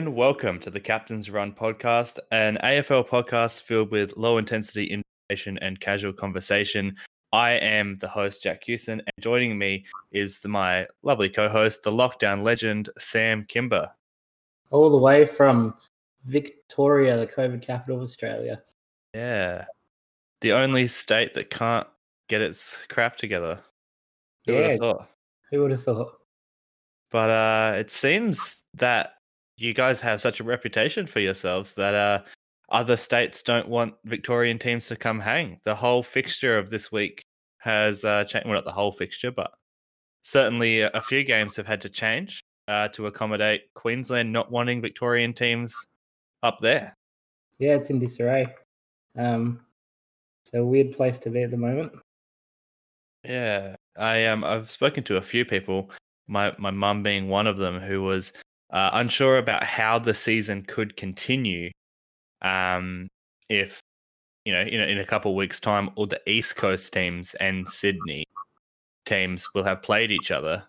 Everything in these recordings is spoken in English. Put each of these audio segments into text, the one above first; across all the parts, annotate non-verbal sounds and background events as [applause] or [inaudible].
And welcome to the Captain's Run podcast, an AFL podcast filled with low intensity information and casual conversation. I am the host, Jack Hewson, and joining me is the, my lovely co host, the lockdown legend, Sam Kimber. All the way from Victoria, the COVID capital of Australia. Yeah. The only state that can't get its crap together. Who would have thought? Who would have thought? But uh, it seems that you guys have such a reputation for yourselves that uh, other states don't want Victorian teams to come hang. The whole fixture of this week has uh, changed. Well, not the whole fixture, but certainly a, few games have had to change uh, to accommodate Queensland not wanting Victorian teams up there. Yeah, it's in disarray. Um, it's a weird place to be at the moment. Yeah, I um I've spoken to a few people, my my mum being one of them, who was uh, unsure about how the season could continue, um, if you know in a, in a couple weeks' time, all the East Coast teams and Sydney teams will have played each other.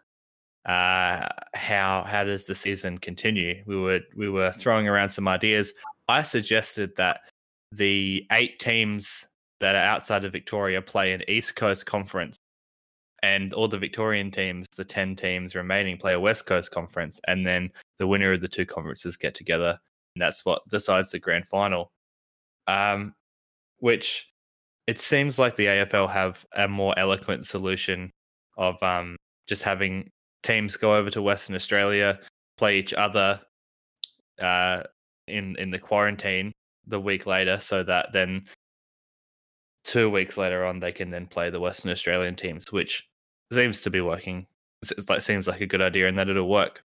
Uh, how how does the season continue? We were we were throwing around some ideas. I suggested that the eight teams that are outside of Victoria play an East Coast conference, and all the Victorian teams, the 10 teams remaining, play a West Coast conference, and then the winner of the two conferences get together. And that's what decides the grand final. Um, which it seems like the AFL have a more eloquent solution of um, just having teams go over to Western Australia, play each other uh, in in the quarantine the week later, so that then two weeks later on they can then play the Western Australian teams, which seems to be working. It seems like a good idea, and that it'll work.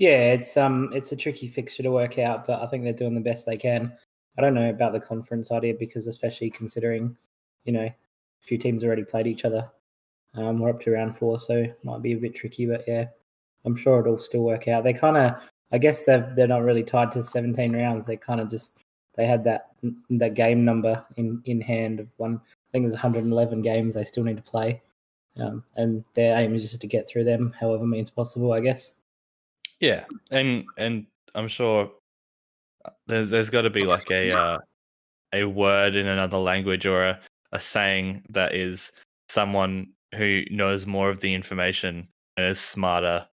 Yeah, it's um, it's a tricky fixture to work out, but I think they're doing the best they can. I don't know about the conference idea because, especially considering, you know, a few teams already played each other. Um, we're up to round four, so might be a bit tricky, but yeah, I'm sure it'll still work out. They kind of, I guess they've they're not really tied to 17 rounds. They kind of just they had that that game number in in hand of one. I think there's 111 games they still need to play, um, and their aim is just to get through them, however means possible. I guess. Yeah, and and I'm sure there's there's got to be like a [laughs] uh, a word in another language or a, a saying that is someone who knows more of the information and is smarter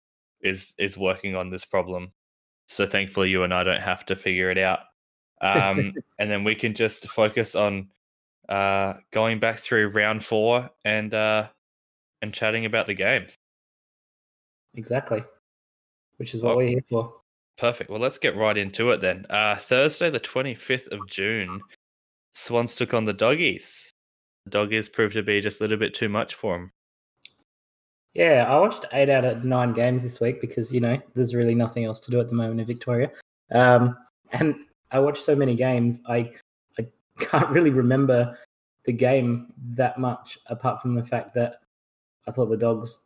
is is working on this problem. So thankfully, you and I don't have to figure it out, um, [laughs] and then we can just focus on uh, going back through round four and uh, and chatting about the games. Exactly. Which is what we're here for. Perfect. Well, let's get right into it then. Uh, Thursday, the 25th of June, Swans took on the Doggies. The Doggies proved to be just a little bit too much for them. Yeah, I watched eight out of nine games this week because you know there's really nothing else to do at the moment in Victoria, um, and I watched so many games. I I [laughs] can't really remember the game that much, apart from the fact that I thought the Dogs,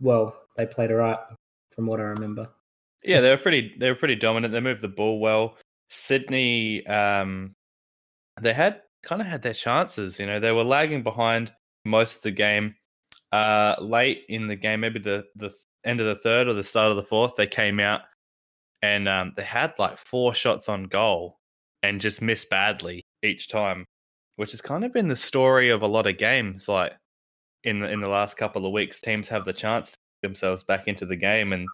well, they played alright from what I remember. Yeah, they were pretty. They were pretty dominant. They moved the ball well. Sydney, um, they had kind of had their chances. You know, they were lagging behind most of the game. Uh, late in the game, maybe the the end of the third or the start of the fourth, they came out and um, they had like four shots on goal and just missed badly each time, which has kind of been the story of a lot of games. Like in the in the last couple of weeks, teams have the chance themselves back into the game and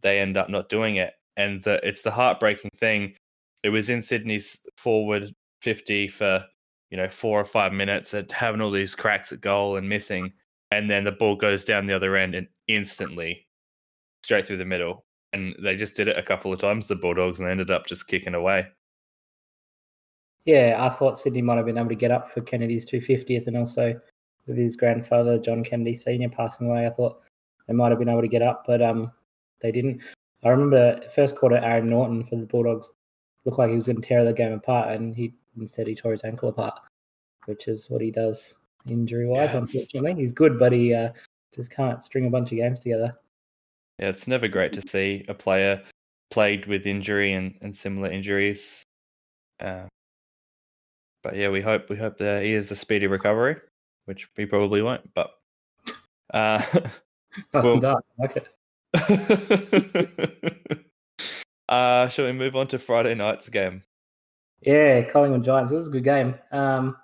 they end up not doing it. And the, it's the heartbreaking thing. It was in Sydney's forward 50 for, you know, four or five minutes and having all these cracks at goal and missing. And then the ball goes down the other end and instantly straight through the middle. And they just did it a couple of times, the Bulldogs, and they ended up just kicking away. Yeah, I thought Sydney might have been able to get up for Kennedy's 250th, and also with his grandfather John Kennedy Senior passing away, I thought they might have been able to get up, but um, they didn't. I remember first quarter Aaron Naughton for the Bulldogs looked like he was going to tear the game apart, and he instead he tore his ankle apart, which is what he does injury wise. Yes. Unfortunately, he's good, but he uh, just can't string a bunch of games together. Yeah, it's never great to see a player plagued with injury and, and similar injuries. Um, but yeah, we hope we hope that he is a speedy recovery, which we probably won't. But uh, [laughs] Nice Well- and dark. I like it. [laughs] Uh, shall we move on to Friday night's game? Yeah, Collingwood Giants. It was a good game. Um,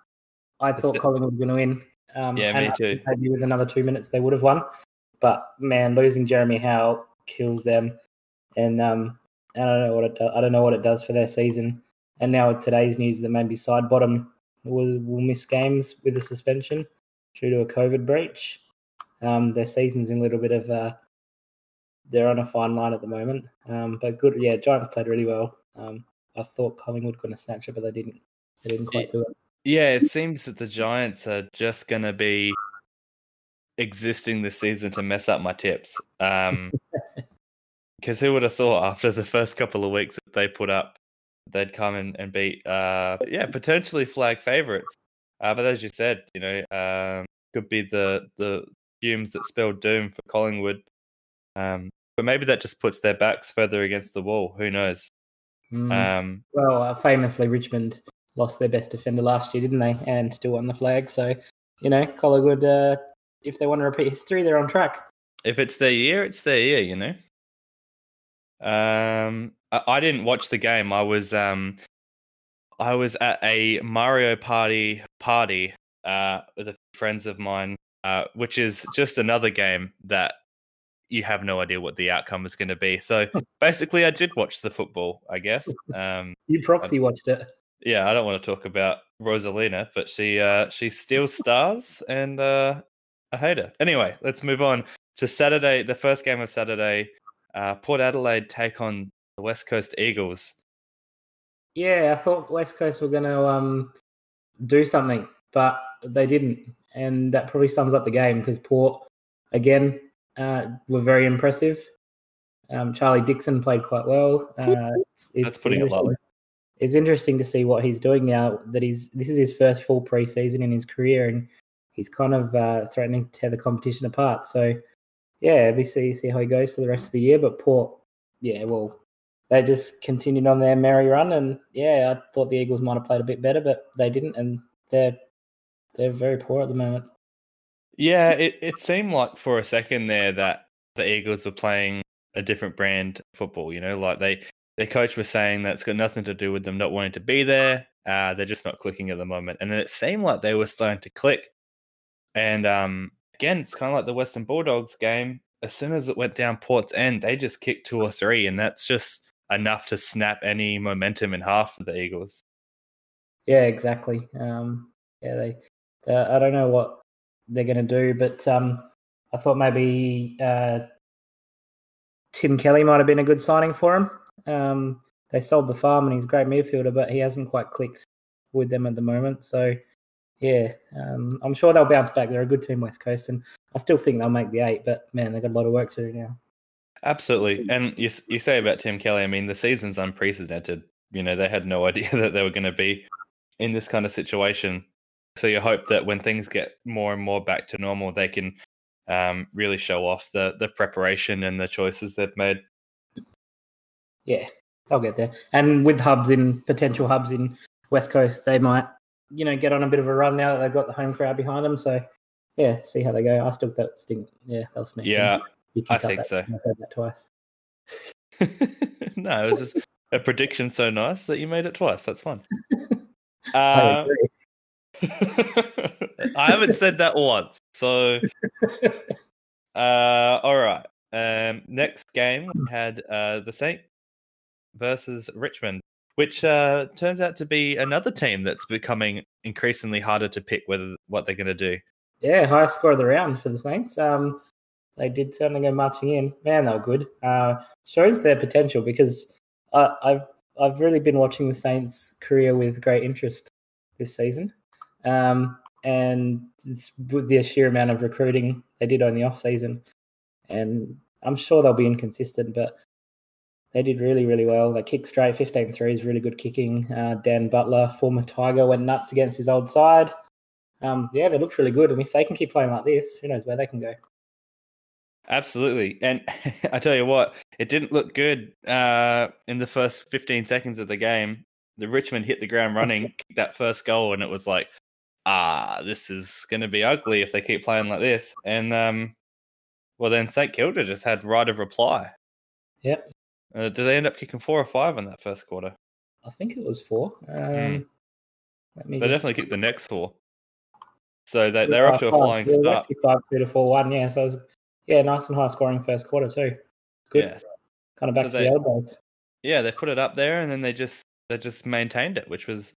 I thought the- Collingwood were going to win. Um, Yeah, me too. Maybe with another two minutes, they would have won. But man, losing Jeremy Howe kills them, and um, I don't know what it do- I don't know what it does for their season. And now with today's news that maybe Sidebottom will will miss games with a suspension due to a COVID breach. Um, their season's in a little bit of uh, they're on a fine line at the moment. Um, but good, yeah, Giants played really well. Um, I thought Collingwood going to snatch it, but they didn't. They didn't quite do it. Yeah, it seems that the Giants are just going to be existing this season to mess up my tips. Um, [laughs] because who would have thought after the first couple of weeks that they put up, they'd come in and beat, uh, yeah, potentially flag favorites. Uh, but as you said, you know, um, could be the the fumes that spelled doom for Collingwood. Um, but maybe that just puts their backs further against the wall. Who knows? Mm. Um, Well, uh, famously, Richmond lost their best defender last year, didn't they? And still won the flag. So, you know, Collingwood, uh, if they want to repeat history, they're on track. if it's their year, it's their year, you know. Um, I, I didn't watch the game. I was um, I was at a Mario Party party uh with a few friends of mine, uh, which is just another game that you have no idea what the outcome is going to be. So [laughs] basically, I did watch the football, I guess. [laughs] Um, You proxy watched it. yeah, I don't want to talk about Rosalina, but she uh she steals [laughs] stars and uh I hate her. Anyway, let's move on to Saturday, the first game of Saturday. Uh Port Adelaide take on the West Coast Eagles. Yeah, I thought West Coast were going to um, do something, but they didn't. And that probably sums up the game because Port, again, uh, were very impressive. Um, Charlie Dixon played quite well. Uh, it's, That's putting it interesting- lightly. It's interesting to see what he's doing now. That he's this is his first full preseason in his career, and he's kind of uh, threatening to tear the competition apart. So, yeah, we see see how he goes for the rest of the year. But Port, yeah, well, they just continued on their merry run, and yeah, I thought the Eagles might have played a bit better, but they didn't, and they're they're very poor at the moment. Yeah, it, it seemed like for a second there that the Eagles were playing a different brand of football, you know, like they their coach was saying that it's got nothing to do with them not wanting to be there. Uh, they're just not clicking at the moment. And then it seemed like they were starting to click. And um, again, it's kind of like the Western Bulldogs game. As soon as it went down Port's end, they just kicked two or three, and that's just enough to snap any momentum in half for the Eagles. Yeah, exactly. Um, yeah, they. Uh, I don't know what they're going to do, but um, I thought maybe uh, Tim Kelly might have been a good signing for him. Um, they sold the farm, and he's a great midfielder, but he hasn't quite clicked with them at the moment. So, yeah, um, I'm sure they'll bounce back. They're a good team, West Coast, and I still think they'll make the eight. But man, they've got a lot of work to do now. Absolutely. And you, you say about Tim Kelly, I mean, the season's unprecedented. You know, they had no [laughs] idea that they were going to be in this kind of situation. So you hope that when things get more and more back to normal, they can um, really show off the, the preparation and the choices they've made. Yeah, they'll get there. And with hubs in potential hubs in West Coast, they might, you know, get on a bit of a run now that they've got the home crowd behind them. So, yeah, see how they go. I still think Sting, yeah, they'll sneak. Yeah, I think that- so. I said that twice. [laughs] no, it was just a prediction so nice that you made it twice. That's fun. [laughs] I Uh, agree. [laughs] I haven't said that once. So [laughs] Uh, all right. Um, next game we had uh, the Saint versus Richmond, which uh, turns out to be another team that's becoming increasingly harder to pick whether what they're going to do. yeah, highest score of the round for the Saints. Um, they did certainly go marching in. Man, they were good. Uh, shows their potential because I, I've I've really been watching the Saints' career with great interest this season. Um, and with the sheer amount of recruiting they did on the off season, and I'm sure they'll be inconsistent, but they did really, really well. They kicked straight, 15 threes, really good kicking. Uh, Dan Butler, former Tiger, went nuts against his old side. Um, yeah, they looked really good, and if they can keep playing like this, who knows where they can go? Absolutely. And [laughs] I tell you what, it didn't look good uh, in the first 15 seconds of the game. The Richmond hit the ground running, [laughs] kicked that first goal, and it was like, ah, this is going to be ugly if they keep playing like this. And um, well, then St Kilda just had right of reply. Yep. Uh, did they end up kicking four or five in that first quarter? I think it was four. Um, Let me They just- definitely kicked the next four. So they, they're off to a flying yeah, start. Five two to four one. Yeah, so it was yeah, nice and high scoring first quarter too. Good. Yes. Kind of back So to they- the old days. Yeah, they put it up there and then they just they just maintained it, which was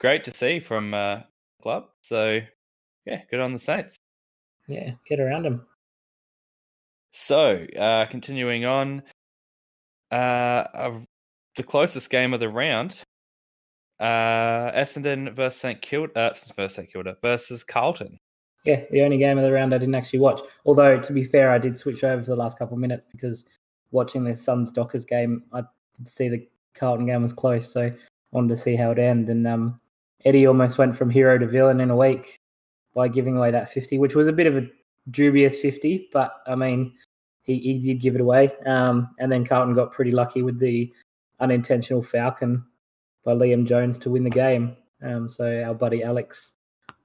great to see from uh club. So yeah, good on the Saints. Yeah, get around them. So, uh, continuing on, uh, uh, the closest game of the round, uh, Essendon versus St Kilda, uh, versus St Kilda versus Carlton. Yeah, the only game of the round I didn't actually watch. Although to be fair, I did switch over for the last couple of minutes because watching the Suns Dockers game, I did see the Carlton game was close, so I wanted to see how it ended. And um, Eddie almost went from hero to villain in a week by giving away that fifty, which was a bit of a dubious fifty, but I mean, he, he did give it away. Um, and then Carlton got pretty lucky with the unintentional falcon by Liam Jones to win the game. Um, so our buddy Alex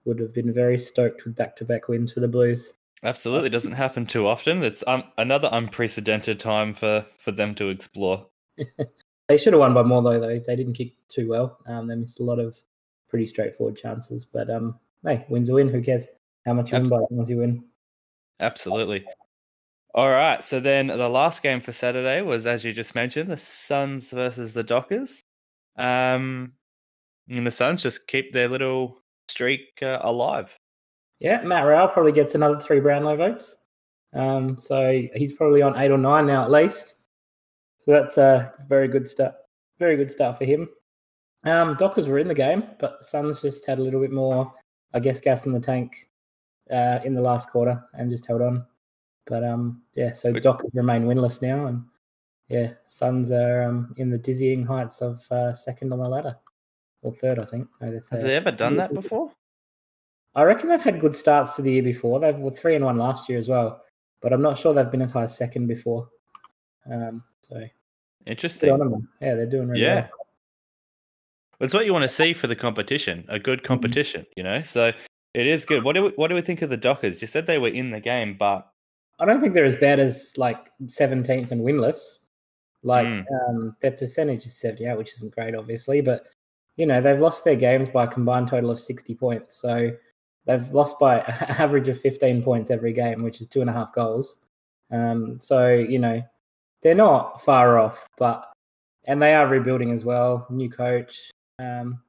would have been very stoked with back-to-back wins for the Blues. Absolutely doesn't happen too often. It's um, another unprecedented time for for them to explore. [laughs] They should have won by more though. Though they didn't kick too well. Um, they missed a lot of pretty straightforward chances. But um, hey, wins a win. Who cares how much you win by as you win? Absolutely. All right. So then the last game for Saturday was, as you just mentioned, the Suns versus the Dockers. Um, and the Suns just keep their little streak uh, alive. Yeah, Matt Rowell probably gets another three Brownlow votes. Um, so he's probably on eight or nine now at least. So that's a very good start. Very good start for him. Um, Dockers were in the game, but Suns just had a little bit more, I guess, gas in the tank uh, in the last quarter and just held on. But um, yeah, so Dockers remain winless now, and yeah, Suns are um, in the dizzying heights of uh, second on the ladder or third, I think. No, they're Have they ever done that before? I reckon they've had good starts to the year before. They were three and one last year as well, but I'm not sure they've been as high as second before. Um, so Interesting. Yeah, they're doing really Yeah. well. It's what you want to see for the competition, a good competition, you know. So it is good. What do we, what do we think of the Dockers? You said they were in the game, but I don't think they're as bad as like 17th and winless. Like Mm. um, their percentage is 78, which isn't great, obviously, but you know they've lost their games by a combined total of 60 points. So they've lost by [laughs] an average of 15 points every game, which is two and a half goals. Um, so you know they're not far off, but and they are rebuilding as well. New coach, um,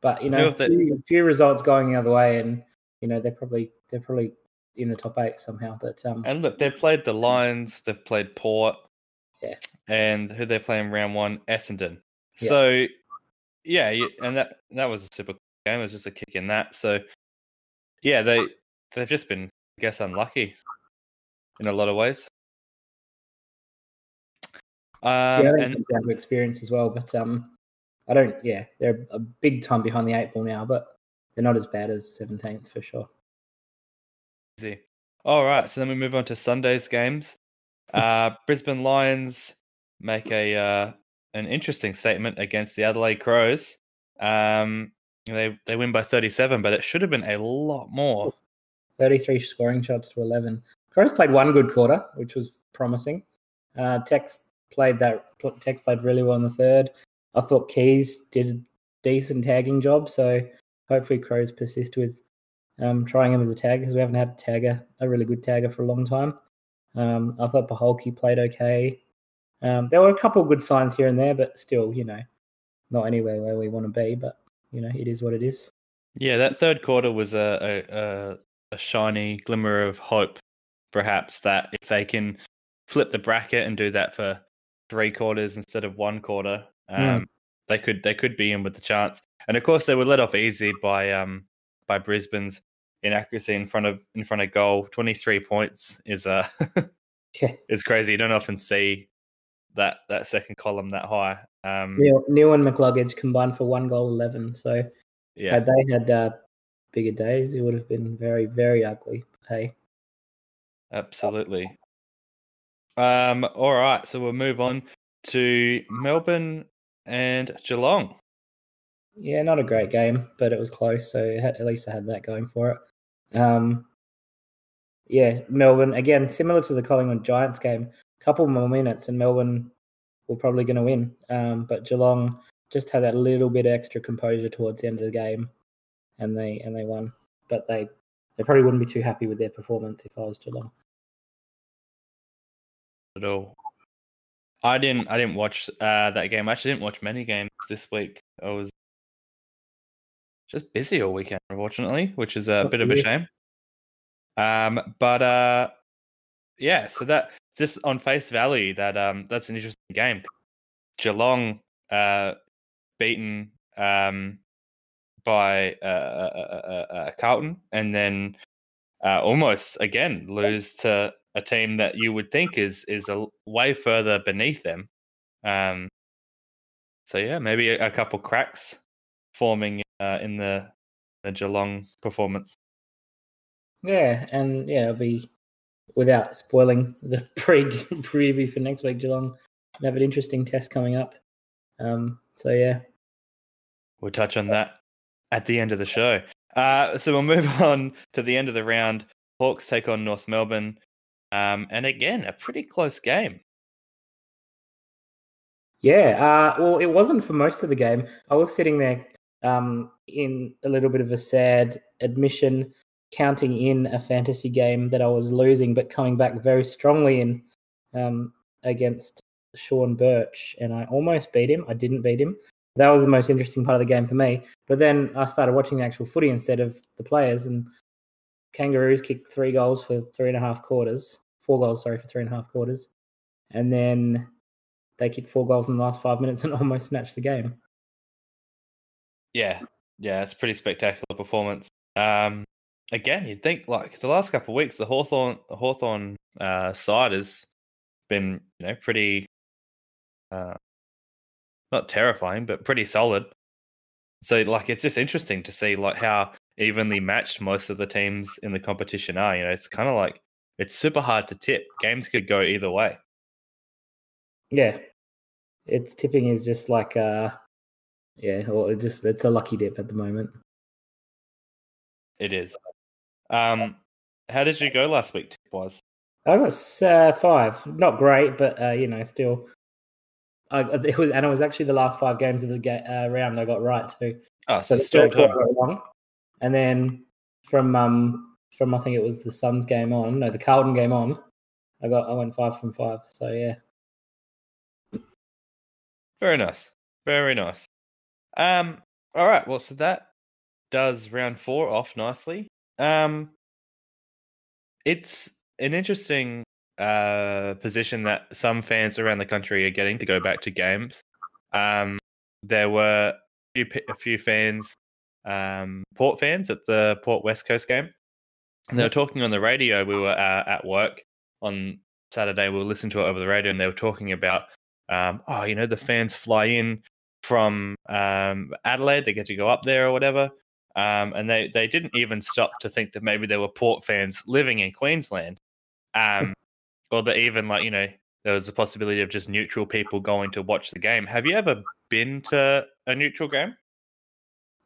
but you know, they- few, few results going the other way, and you know they're probably they're probably in the top eight somehow. But um, and look, they've played the Lions, they've played Port, Yeah. and who they play in round one, Essendon. Yeah. So yeah, and that that was a super game. It was just a kick in that. So yeah, they they've just been, I guess, unlucky in a lot of ways. Um, yeah, and experience as well. But um, I don't. Yeah, they're a big time behind the eight ball now, but they're not as bad as seventeenth for sure. Easy. All right, so then we move on to Sunday's games. [laughs] Uh, Brisbane Lions make a uh, an interesting statement against the Adelaide Crows. Um, they they win by 37, but it should have been a lot more. Thirty-three scoring shots to eleven. Crows played one good quarter, which was promising. Uh, Tex played that. Tex played really well in the third. I thought Keays did a decent tagging job, so hopefully Crows persist with um, trying him as a tag because we haven't had a tagger, a really good tagger for a long time. Um, I thought Paholke played okay. Um, there were a couple of good signs here and there, but still, you know, not anywhere where we want to be. But you know, it is what it is. Yeah, that third quarter was a a, a, a shiny glimmer of hope, perhaps that if they can flip the bracket and do that for three quarters instead of one quarter, um, Mm. they could they could be in with the chance. And of course, they were let off easy by um by Brisbane's inaccuracy in front of in front of goal. Twenty three points is uh [laughs] Yeah. is crazy. You don't often see that that second column that high. Um, Neale, Neale and McCluggage combined for one goal, eleven. So yeah, had they had uh, bigger days, it would have been very, very ugly. Hey, Absolutely. Um, all right, so we'll move on to Melbourne and Geelong. yeah, not a great game, but it was close. So had, at least I had that going for it. Um, yeah, Melbourne again, similar to the Collingwood Giants game. Couple more minutes, and Melbourne were probably going to win. Um, but Geelong just had that little bit extra composure towards the end of the game, and they and they won. But they they probably wouldn't be too happy with their performance if I was Geelong. At all. I didn't. I didn't watch uh, that game. I actually didn't watch many games this week. I was just busy all weekend, unfortunately, which is a bit of a shame. Um, but uh, yeah. So that just on face value, that um, that's an interesting game. Geelong uh, beaten um, by uh, uh, uh, uh, Carlton, and then almost again lose to a team that you would think is is a way further beneath them. Um, so yeah, maybe a, a couple cracks forming uh, in the the Geelong performance. Yeah, and yeah, it'll be without spoiling the [laughs] pre preview for next week. Geelong have an interesting test coming up. Um, so yeah, we'll touch on that at the end of the show. Uh, so we'll move [laughs] on to the end of the round. Hawks take on North Melbourne. Um, and again, a pretty close game. Yeah, uh, well, it wasn't for most of the game. I was sitting there um, in a little bit of a sad admission, counting in a fantasy game that I was losing, but coming back very strongly in um, against Sean Birch, and I almost beat him. I didn't beat him. That was the most interesting part of the game for me. But then I started watching the actual footy instead of the players, and Kangaroos kicked three goals for three and a half quarters, four goals, sorry, for three and a half quarters. And then they kicked four goals in the last five minutes [laughs] and almost snatched the game. Yeah, yeah, it's a pretty spectacular performance. Um, again, you'd think like the last couple of weeks, the Hawthorn Hawthorn uh, side has been you know pretty, uh, not terrifying, but pretty solid. So like it's just interesting to see like how evenly matched most of the teams in the competition are. You know, it's kind of like it's super hard to tip. Games could go either way. Yeah, it's tipping is just like uh, yeah, or it just it's a lucky dip at the moment. It is. Um, how did you go last week? Tip wise, I got uh, five. Not great, but uh, you know, still. I, it was, and it was actually the last five games of the ga- uh, round I got right too. Oh, so, so still good. And then from um from I think it was the Suns game on, no, the Carlton game on, I got I went five from five. So yeah. Very nice. Very nice. Um all right, well so that does round four off nicely. Um it's an interesting uh position that some fans around the country are getting to go back to games. Um there were a few, a few fans um, Port fans at the Port West Coast game. And they were talking on the radio. We were uh, at work on Saturday. We were listening to it over the radio, and they were talking about, um, oh, you know, the fans fly in from um, Adelaide. They get to go up there or whatever. Um, and they, they didn't even stop to think that maybe there were Port fans living in Queensland. Um, [laughs] or that even, like, you know, there was a possibility of just neutral people going to watch the game. Have you ever been to a neutral game?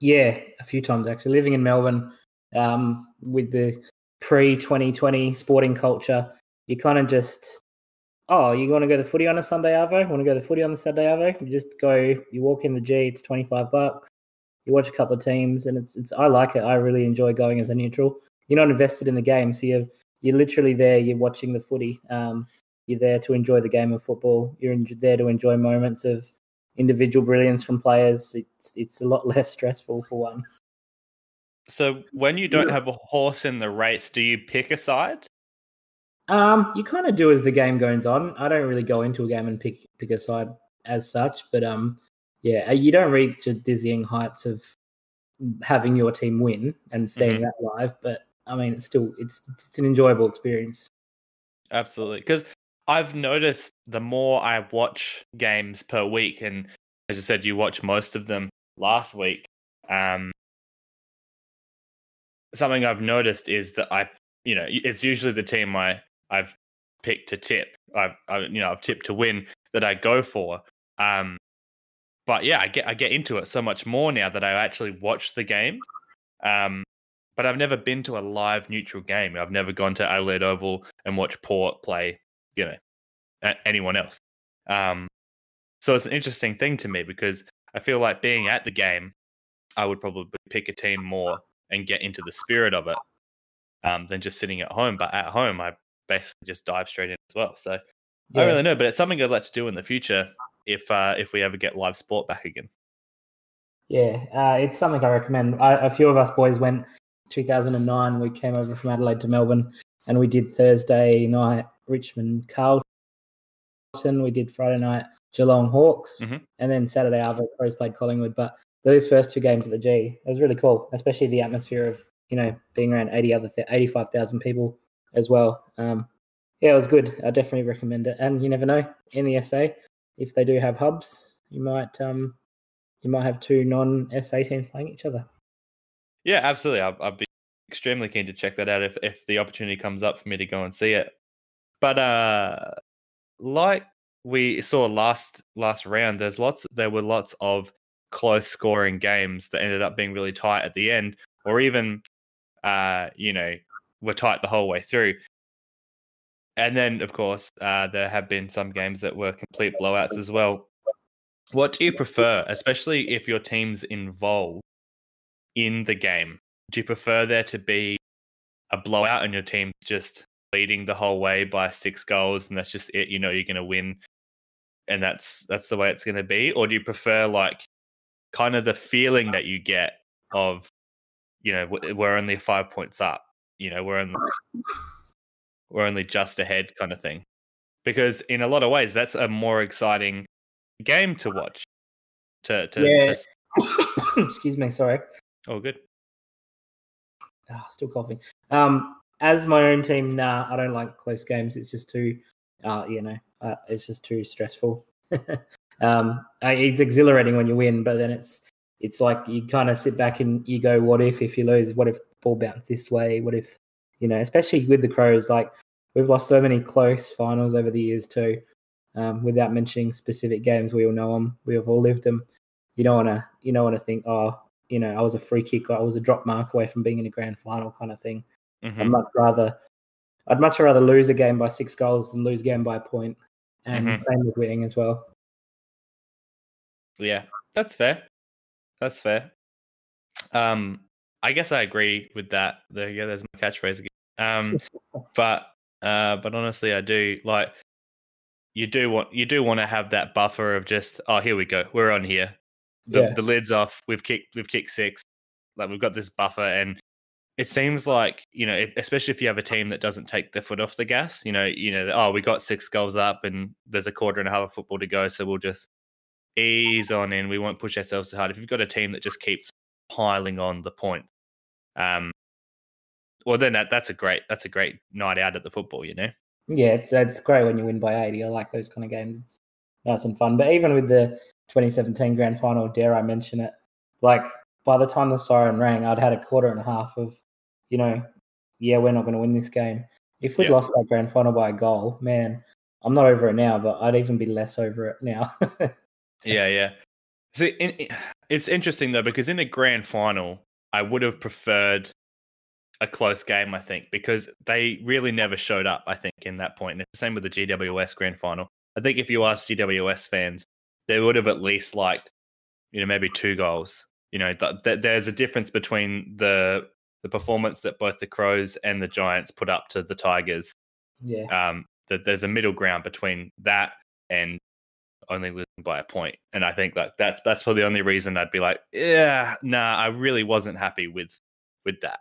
Yeah, a few times actually. Living in Melbourne um, with the pre 2020 sporting culture, you kind of just, oh, you want to go to the footy on a Sunday, Arvo? Want to go to footy on the Saturday, Arvo? You just go, you walk in the G, it's 25 bucks. You watch a couple of teams, and it's, it's, I like it. I really enjoy going as a neutral. You're not invested in the game, so you're, you're literally there, you're watching the footy. Um, you're there to enjoy the game of football. You're there to enjoy moments of individual brilliance from players, it's it's a lot [laughs] less stressful for one. So when you don't have a horse in the race, do you pick a side? Um, you kind of do as the game goes on. I don't really go into a game and pick pick a side as such, but um, yeah, uh, you don't reach the dizzying heights of having your team win and seeing mm-hmm. that live. But I mean, it's still it's it's an enjoyable experience. Absolutely, because I've noticed the more I watch games per week, and as I said, you watch most of them last week. Um, something I've noticed is that I, you know, it's usually the team I I've picked to tip. I've, I, you know, I've tipped to win that I go for. Um, but yeah, I get I get into it so much more now that I actually watch the game. Um, but I've never been to a live neutral game. I've never gone to Adelaide Oval and watched Port play you know anyone else. Um, So it's an interesting thing to me because I feel like being at the game, I would probably pick a team more and get into the spirit of it um, than just sitting at home. But at home, I basically just dive straight in as well. So yeah. I don't really know, but it's something I'd like to do in the future if uh, if we ever get live sport back again. Yeah, uh, it's something I recommend. I, a few of us boys went 2009. We came over from Adelaide to Melbourne, and we did Thursday night Richmond Carlton. We did Friday night Geelong Hawks, mm-hmm. and then Saturday Arvo Crows played Collingwood. But those first two games at the G, it was really cool, especially the atmosphere of you know being around 80 other th- 85,000 people as well. Um, yeah, it was good. I definitely recommend it. And you never know in the SA if they do have hubs, you might um, you might have two non-SA teams playing each other. Yeah, absolutely. I'd, I'll, be extremely keen to check that out if if the opportunity comes up for me to go and see it. But uh, like we saw last last round, there's lots. There were lots of close scoring games that ended up being really tight at the end, or even uh, you know were tight the whole way through. And then, of course, uh, there have been some games that were complete blowouts as well. What do you prefer, especially if your team's involved in the game? Do you prefer there to be a blowout and your team just leading the whole way by six goals and that's just it? You know you're going to win, and that's that's the way it's going to be, or do you prefer like kind of the feeling that you get of, you know, we're only five points up, you know, we're only we're only just ahead kind of thing. Because in a lot of ways, that's a more exciting game to watch. To, to, yeah. To... [coughs] Excuse me, sorry. Oh, good. Oh, still coughing. Um, as my own team, nah, I don't like close games. It's just too, uh, you know, uh, it's just too stressful. [laughs] um, it's exhilarating when you win, but then it's it's like you kind of sit back and you go, "What if if you lose? What if ball bounced this way? What if you know, especially with the Crows, like we've lost so many close finals over the years too. Um, without mentioning specific games, we all know them. We have all lived them. You don't want to, you don't want to think, oh, you know, I was a free kick, I was a drop mark away from being in a grand final kind of thing. Mm-hmm. I'd much rather, I'd much rather lose a game by six goals than lose a game by a point, and mm-hmm. same with winning as well. Yeah, that's fair. That's fair. Um, I guess I agree with that. There you go. There's my catchphrase again. Um, [laughs] but uh, but honestly, I do like you do want you do want to have that buffer of just oh here we go we're on here the yeah. the lid's off we've kicked we've kicked six like we've got this buffer and it seems like you know especially if you have a team that doesn't take their foot off the gas you know you know oh we got six goals up and there's a quarter and a half of football to go so we'll just ease on in we won't push ourselves so hard if you've got a team that just keeps piling on the point um, well, then that that's a great that's a great night out at the football, you know. Yeah, it's it's great when you win by eighty. I like those kind of games. It's nice and fun. But even with the 2017 grand final, dare I mention it? Like by the time the siren rang, I'd had a quarter and a half of, you know, yeah, we're not going to win this game. If we'd yeah. lost that grand final by a goal, man, I'm not over it now, but I'd even be less over it now. [laughs] yeah, yeah. See, it's interesting though because in a grand final, I would have preferred a close game, I think, because they really never showed up, I think, in that point. And it's the same with the GWS grand final. I think if you ask GWS fans, they would have at least liked, you know, maybe two goals. You know, th- th- there's a difference between the the performance that both the Crows and the Giants put up to the Tigers. Yeah. Um, that there's a middle ground between that and only losing by a point. And I think that that's that's probably the only reason I'd be like, yeah, nah, I really wasn't happy with with that.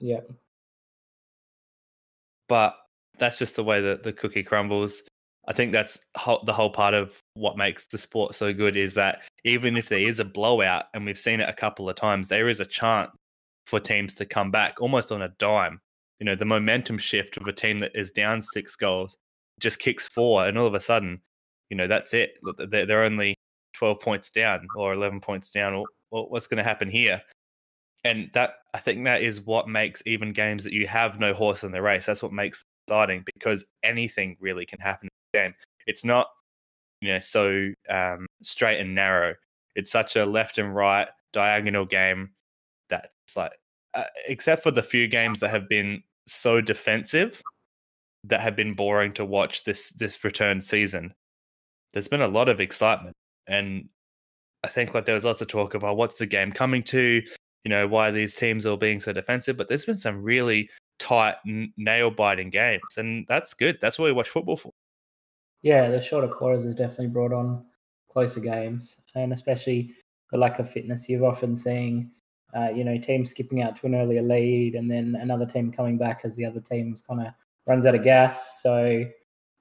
Yeah. But that's just the way that the cookie crumbles. I think that's the whole part of what makes the sport so good is that even if there is a blowout, and we've seen it a couple of times, there is a chance for teams to come back almost on a dime. You know, the momentum shift of a team that is down six goals just kicks four, and all of a sudden you know that's it. They're only twelve points down or eleven points down. What's going to happen here? And that I think that is what makes even games that you have no horse in the race. That's what makes exciting because anything really can happen in the game. It's not you know so um, straight and narrow. It's such a left and right diagonal game that's like, uh, except for the few games that have been so defensive that have been boring to watch this this return season there's been a lot of excitement and I think like there was lots of talk of oh, what's the game coming to? You know, why these teams are being so defensive? But there's been some really tight, nail biting games, and that's good. That's what we watch football for. Yeah, the shorter quarters has definitely brought on closer games, and especially the lack of fitness. You've often seen, uh, you know, teams skipping out to an earlier lead, and then another team coming back as the other team's kind of runs out of gas. So,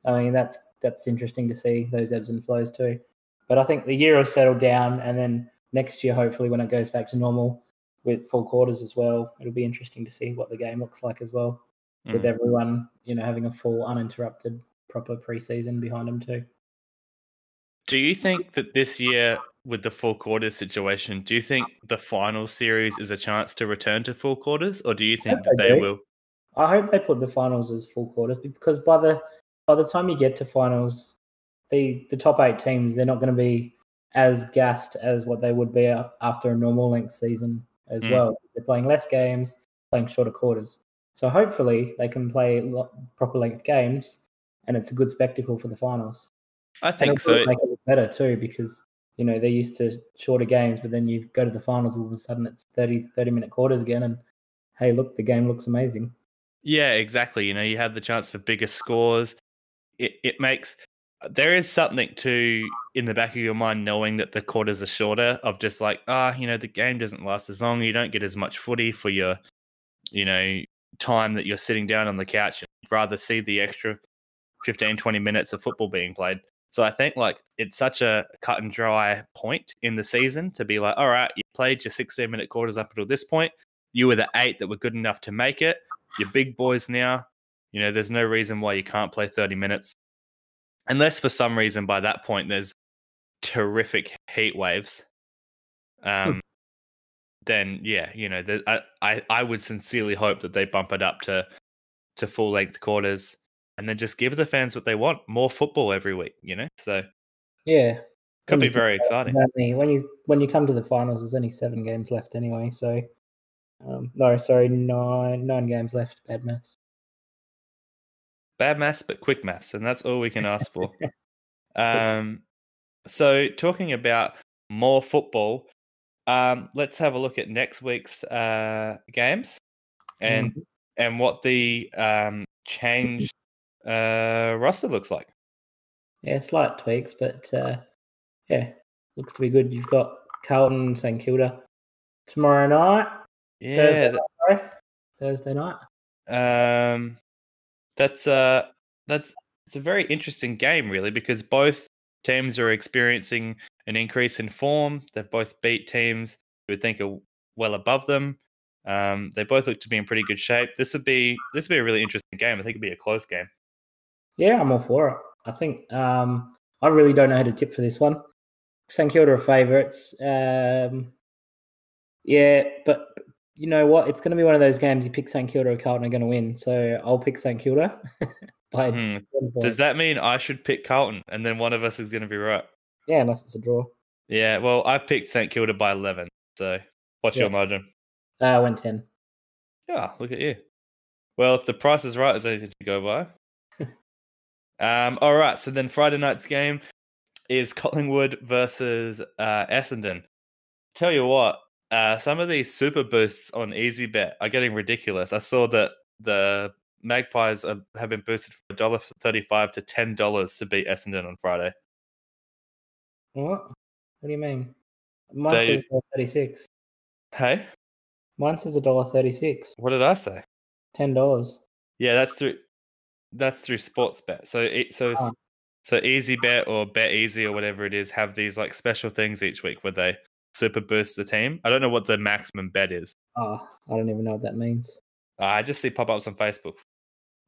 I mean, that's that's interesting to see those ebbs and flows too. But I think the year will settle down, and then next year, hopefully, when it goes back to normal with full quarters as well, it'll be interesting to see what the game looks like as well, mm. with everyone, you know, having a full uninterrupted, proper preseason behind them too. Do you think that this year, with the full quarters situation, do you think the final series is a chance to return to full quarters, or do you think that they, they will? I hope they put the finals as full quarters because by the by the time you get to finals, the the top eight teams they're not going to be as gassed as what they would be after a normal length season as mm. well. They're playing less games, playing shorter quarters. So hopefully they can play proper length games, and it's a good spectacle for the finals. I think so. Make it better too because you know they're used to shorter games, but then you go to the finals, all of a sudden it's 30, 30 minute quarters again, and hey, look, the game looks amazing. Yeah, exactly. You know, you have the chance for bigger scores. It it makes there is something to in the back of your mind knowing that the quarters are shorter of just like ah you know the game doesn't last as long you don't get as much footy for your you know time that you're sitting down on the couch You'd rather see the extra 15 20 minutes of football being played so i think like it's such a cut and dry point in the season to be like all right you played your 16 minute quarters up until this point you were the eight that were good enough to make it you're big boys now you know there's no reason why you can't play 30 minutes unless for some reason by that point there's terrific heat waves, hmm. um, hmm. then yeah, you know, the, I, I I would sincerely hope that they bump it up to to full length quarters and then just give the fans what they want more football every week you know? So yeah. could be very exciting. When you when you come to the finals there's only seven games left anyway so um, no sorry nine nine games left bad maths. Bad maths, but quick maths, and that's all we can ask for. [laughs] um, so, talking about more football, um, let's have a look at next week's uh, games and mm-hmm. and what the um, changed uh, roster looks like. Yeah, slight tweaks, but uh, yeah, looks to be good. You've got Carlton St Kilda tomorrow night. Yeah, Thursday, night, Thursday night. Um, that's uh that's it's a very interesting game really because both teams are experiencing an increase in form. They've both beat teams who would think are well above them. Um, they both look to be in pretty good shape. This would be this would be a really interesting game. I think it'd be a close game. Yeah, I'm all for it. I think um, I really don't know how to tip for this one. St Kilda are favourites. Um, yeah, but you know what? It's going to be one of those games. You pick St Kilda or Carlton are going to win, so I'll pick St Kilda. [laughs] by hmm. Does that mean I should pick Carlton, and then one of us is going to be right? Yeah, unless it's a draw. Yeah, well, I picked St Kilda by eleven. So, what's yeah. your margin? Uh, I went ten. Yeah, look at you. Well, if the price is right, there's anything to go by. Um, all right. So then Friday night's game is Collingwood versus uh, Essendon. Tell you what, uh, some of these super boosts on EasyBet are getting ridiculous. I saw that the Magpies are, have been boosted from dollar thirty-five to ten dollars to beat Essendon on Friday. What? What do you mean? Mine they, says thirty-six. Hey, mine says a dollar thirty-six. What did I say? Ten dollars. Yeah, that's through. That's through Sportsbet. So it so oh. so EasyBet or Bet Easy or whatever it is have these like special things each week where they super boost the team. I don't know what the maximum bet is. Oh, I don't even know what that means. I just see pop ups on Facebook.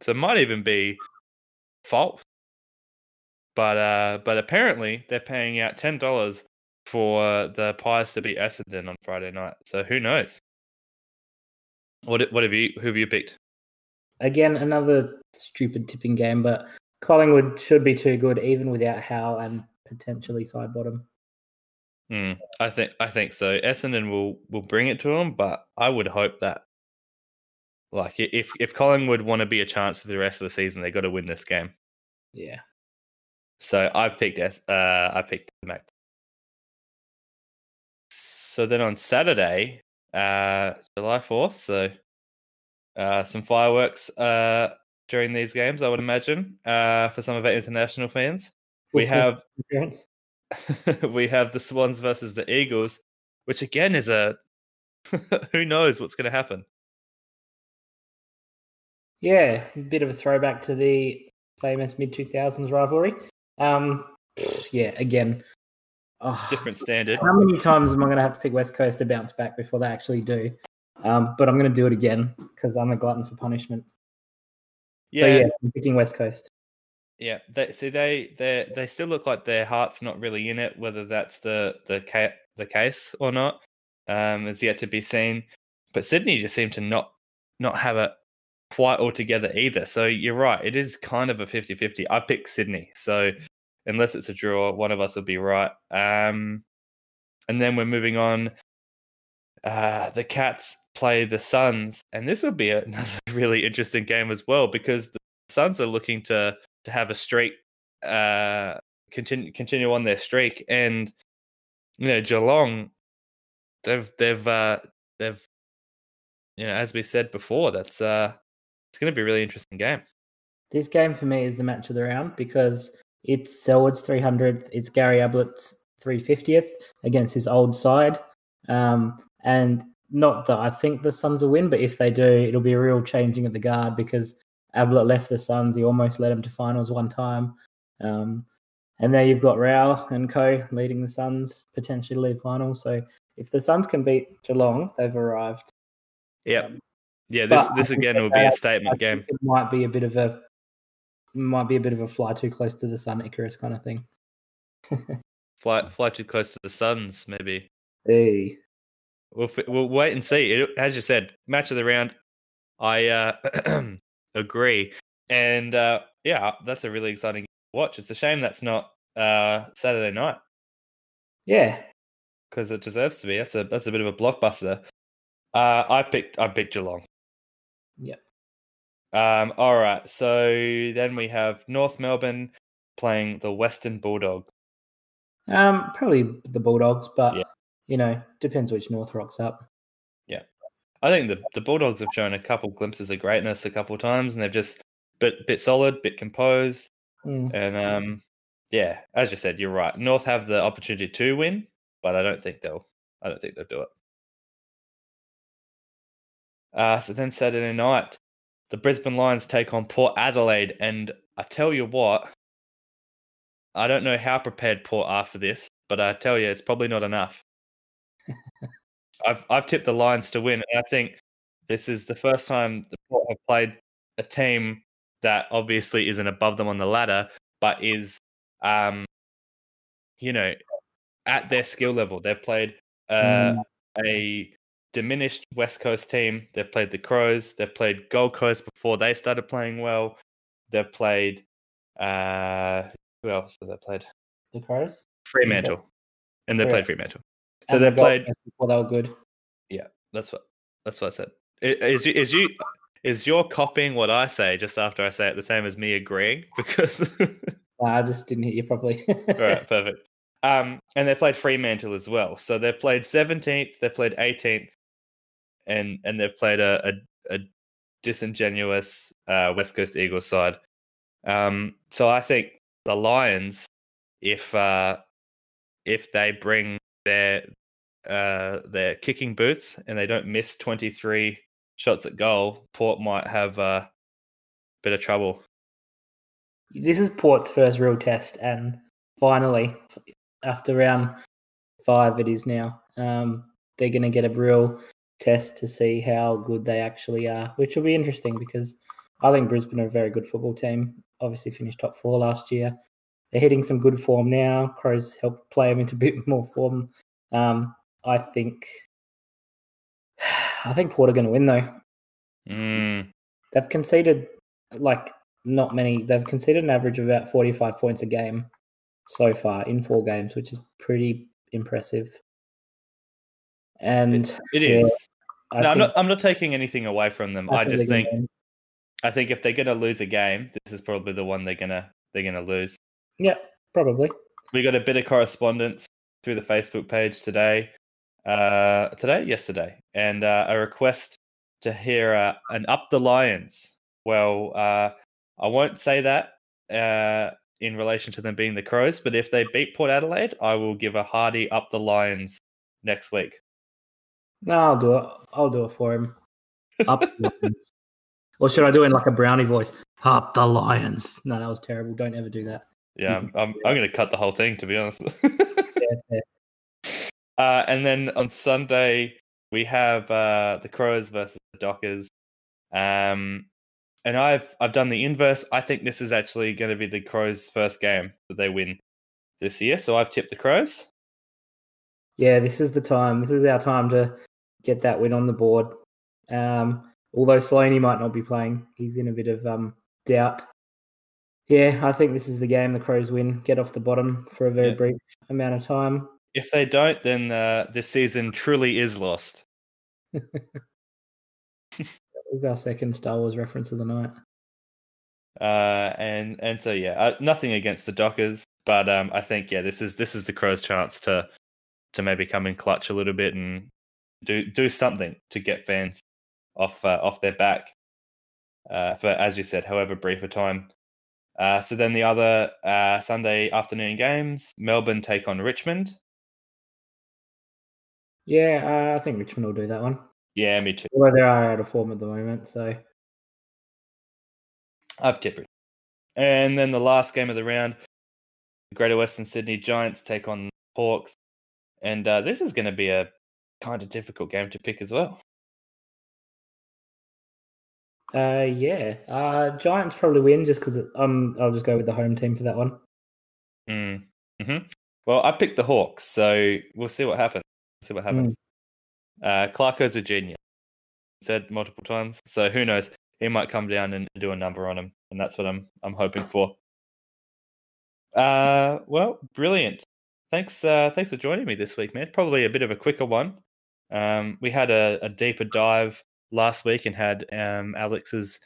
So it might even be false. But uh but apparently they're paying out ten dollars for the Pies to beat Essendon on Friday night. So who knows? What what have you who have you picked? Again, another stupid tipping game, but Collingwood should be too good even without Howe and potentially Sidebottom. Mm, I think I think so. Essendon will will bring it to them, but I would hope that like if if Collingwood want to be a chance for the rest of the season, they got to win this game. Yeah. So I've picked S. Uh, I picked the Mac. so then on Saturday, uh, July fourth, so uh, some fireworks uh, during these games, I would imagine, uh, for some of our international fans. We have [laughs] [laughs] we have the Swans versus the Eagles, which again is a [laughs] who knows what's going to happen. Yeah, a bit of a throwback to the famous mid 2000s rivalry. Um, yeah, again, oh, Different standard. How many times am I going to have to pick West Coast to bounce back before they actually do? Um, but I'm going to do it again because I'm a glutton for punishment. Yeah, So yeah, I'm picking West Coast. yeah. They, see, they they they still look like their heart's not really in it. Whether that's the the ca- the case or not um, is yet to be seen. But Sydney just seem to not not have it quite all together either. So you're right. It is kind of a 50-50. I picked Sydney. So unless it's a draw, one of us will be right. Um, and then we're moving on. Uh, the Cats play the Suns, and this will be [laughs] another really interesting game as well because the Suns are looking to to have a streak, uh, continue continue on their streak, and you know Geelong, they've they've uh, they've you know as we said before, that's uh, it's going to be a really interesting game. This game for me is the match of the round because it's Selwood's 300th, it's Gary Ablett's 350th against his old side. Um, and not that I think the Suns will win, but if they do, it'll be a real changing of the guard because Ablett left the Suns. He almost led them to finals one time. Um, and now you've got Rowell and co leading the Suns potentially to lead finals. So if the Suns can beat Geelong, they've arrived. Yeah, Um, yeah. This this again will be a statement game. It might be a bit of a might be a bit of a fly too close to the sun Icarus kind of thing. [laughs] Fly fly too close to the Suns, maybe. Hey. We'll we'll wait and see. It, as you said, match of the round. I uh, [clears throat] agree, and uh, yeah, that's a really exciting watch. It's a shame that's not uh, Saturday night Yeah. because it deserves to be. That's a that's a bit of a blockbuster. Uh, I picked I picked Geelong. Yep. Um. All right. So then we have North Melbourne playing the Western Bulldogs. Um, probably the Bulldogs, but Yeah. You know, depends which North rocks up. Yeah, I think the the Bulldogs have shown a couple glimpses of greatness a couple of times, and they've just bit bit solid, bit composed, Mm. and um, yeah, as you said, you're right. North have the opportunity to win, but I don't think they'll. I don't think they'll do it. Uh, so then Saturday night, the Brisbane Lions take on Port Adelaide, and I tell you what, I don't know how prepared Port are for this, but I tell you, it's probably not enough. I've I've tipped the Lions to win, and I think this is the first time the Port have played a team that obviously isn't above them on the ladder, but is, um, you know, at their skill level. They've played uh, Mm. a diminished West Coast team. They've played the Crows. They've played Gold Coast before they started playing well. They've played uh, who else have they played? The Crows. Fremantle, and they Correct. played Fremantle. So they played. Before they were good. Yeah, that's what. That's what I said. Is you is you is your copying what I say just after I say it the same as me agreeing? [laughs] Because I just didn't hit you properly. all right, [laughs] perfect. Um, and they played Fremantle as well. So they've played seventeenth, they've played eighteenth, and and they've played a a, a disingenuous uh, West Coast Eagles side. Um, so I think the Lions, if uh, if they bring their uh, their kicking boots and they don't miss twenty three shots at goal, Port might have a bit of trouble. this is Port's first real test, and finally, after round five, it is now. Um, they're going to get a real test to see how good they actually are, which will be interesting because I think Brisbane are a very good football team. Obviously, finished top four last year. They're hitting some good form now. Crows help play them into a bit [laughs] more form. Um, I think, [sighs] I think Port are going to win though. Mm, They've conceded like not many. They've conceded an average of about forty-five points a game so far in four games, which is pretty impressive. And it Yeah. I no, I'm not. I'm not taking anything away from them. I, just think. gonna. I think if they're going to lose a game, this is probably the one they're gonna they're gonna lose. Yeah, probably. We got a bit of correspondence through the Facebook page today. uh, today, yesterday, and uh, a request to hear uh, an Up the Lions. Well, uh, I won't say that uh, in relation to them being the Crows, but if they beat Port Adelaide, I will give a hearty Up the Lions next week. No, I'll do it. I'll do it for him. Up the lions. [laughs] Or should I do it in like a brownie voice? Up the lions. No, that was terrible. Don't ever do that. Yeah, [laughs] I'm, I'm, I'm going to cut the whole thing, to be honest. [laughs] Yeah. Uh, and then on Sunday we have uh, the Crows versus the Dockers. Um, and I've I've done the inverse. I think this is actually going to be the Crows' first game that they win this year. So I've tipped the Crows. Yeah, this is the time. This is our time to get that win on the board. Um, although Sloaney might not be playing, he's in a bit of um, doubt. Yeah, I think this is the game the Crows win, get off the bottom for a very Yeah. brief amount of time. If they don't, then uh, this season truly is lost. [laughs] That was our second Star Wars reference of the night. Uh, and and so yeah, uh, nothing against the Dockers, but um, I think yeah, this is this is the Crows' chance to to maybe come in clutch a little bit and do do something to get fans off uh, off their back. Uh, for as you said, however brief a time. Uh, so then the other uh, Sunday afternoon games, Melbourne take on Richmond. Yeah, uh, I think Richmond will do that one. Yeah, me too. Although they are out of form at the moment, so I've tipped. Richmond. And then the last game of the round, the Greater Western Sydney Giants take on Hawks, and uh, this is going to be a kind of difficult game to pick as well. Uh, yeah, uh, Giants probably win just because um, I'll just go with the home team for that one. Mm. hmm Well, I picked the Hawks, so we'll see what happens. See what happens. Uh, Clarko's a genius. Said multiple times, so who knows? He might come down and do a number on him, and that's what I'm I'm hoping for. Uh, well, brilliant. Thanks, uh, thanks for joining me this week, man. Probably a bit of a quicker one. Um, we had a, a deeper dive last week and had um, Alex's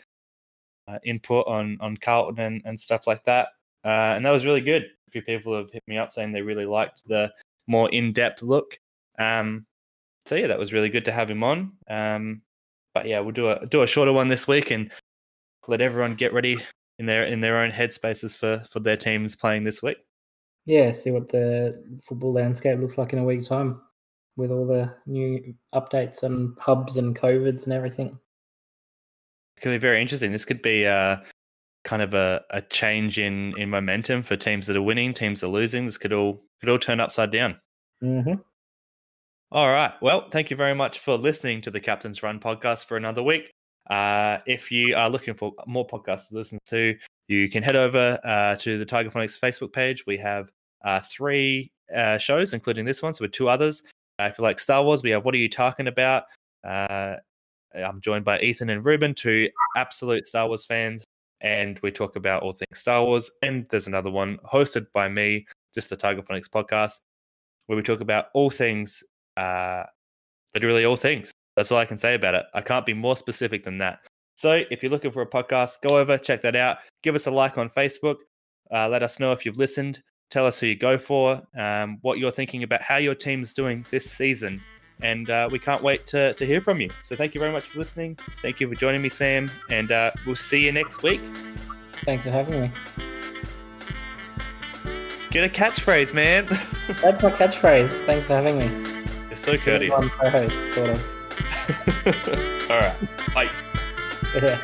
uh, input on on Carlton and, and stuff like that, uh, and that was really good. A few people have hit me up saying they really liked the more in depth look. Um, so yeah, that was really good to have him on. Um, but yeah, we'll do a do a shorter one this week and let everyone get ready in their in their own headspaces for for their teams playing this week. Yeah, see what the football landscape looks like in a week's time with all the new updates and hubs and covids and everything. It Could be very interesting. This could be uh, kind of a, a change in in momentum for teams that are winning, teams that are losing. This could all could all turn upside down. hmm All right. Well, thank you very much for listening to the Captain's Run podcast for another week. Uh, if you are looking for more podcasts to listen to, you can head over uh, to the Tiger Phonics Facebook page. We have uh, three uh, shows, including this one, so with two others. If you like Star Wars, we have What Are You Talking About? Uh, I'm joined by Ethan and Ruben, two absolute Star Wars fans, and we talk about all things Star Wars. And there's another one hosted by me, just the Tiger Phonics podcast, where we talk about all things uh, literally all things. That's all I can say about it. I can't be more specific than that. So if you're looking for a podcast, go over, check that out. Give us a like on Facebook. Uh, let us know if you've listened. Tell us who you go for, um, what you're thinking about how your team's doing this season. And uh, we can't wait to, to hear from you. So thank you very much for listening. Thank you for joining me, Sam. And uh, we'll see you next week. Thanks for having me. Get a catchphrase, man. [laughs] That's my catchphrase. Thanks for having me. You're so courteous. I'm co-host, sort of. [laughs] All right. Bye. [laughs] Yeah.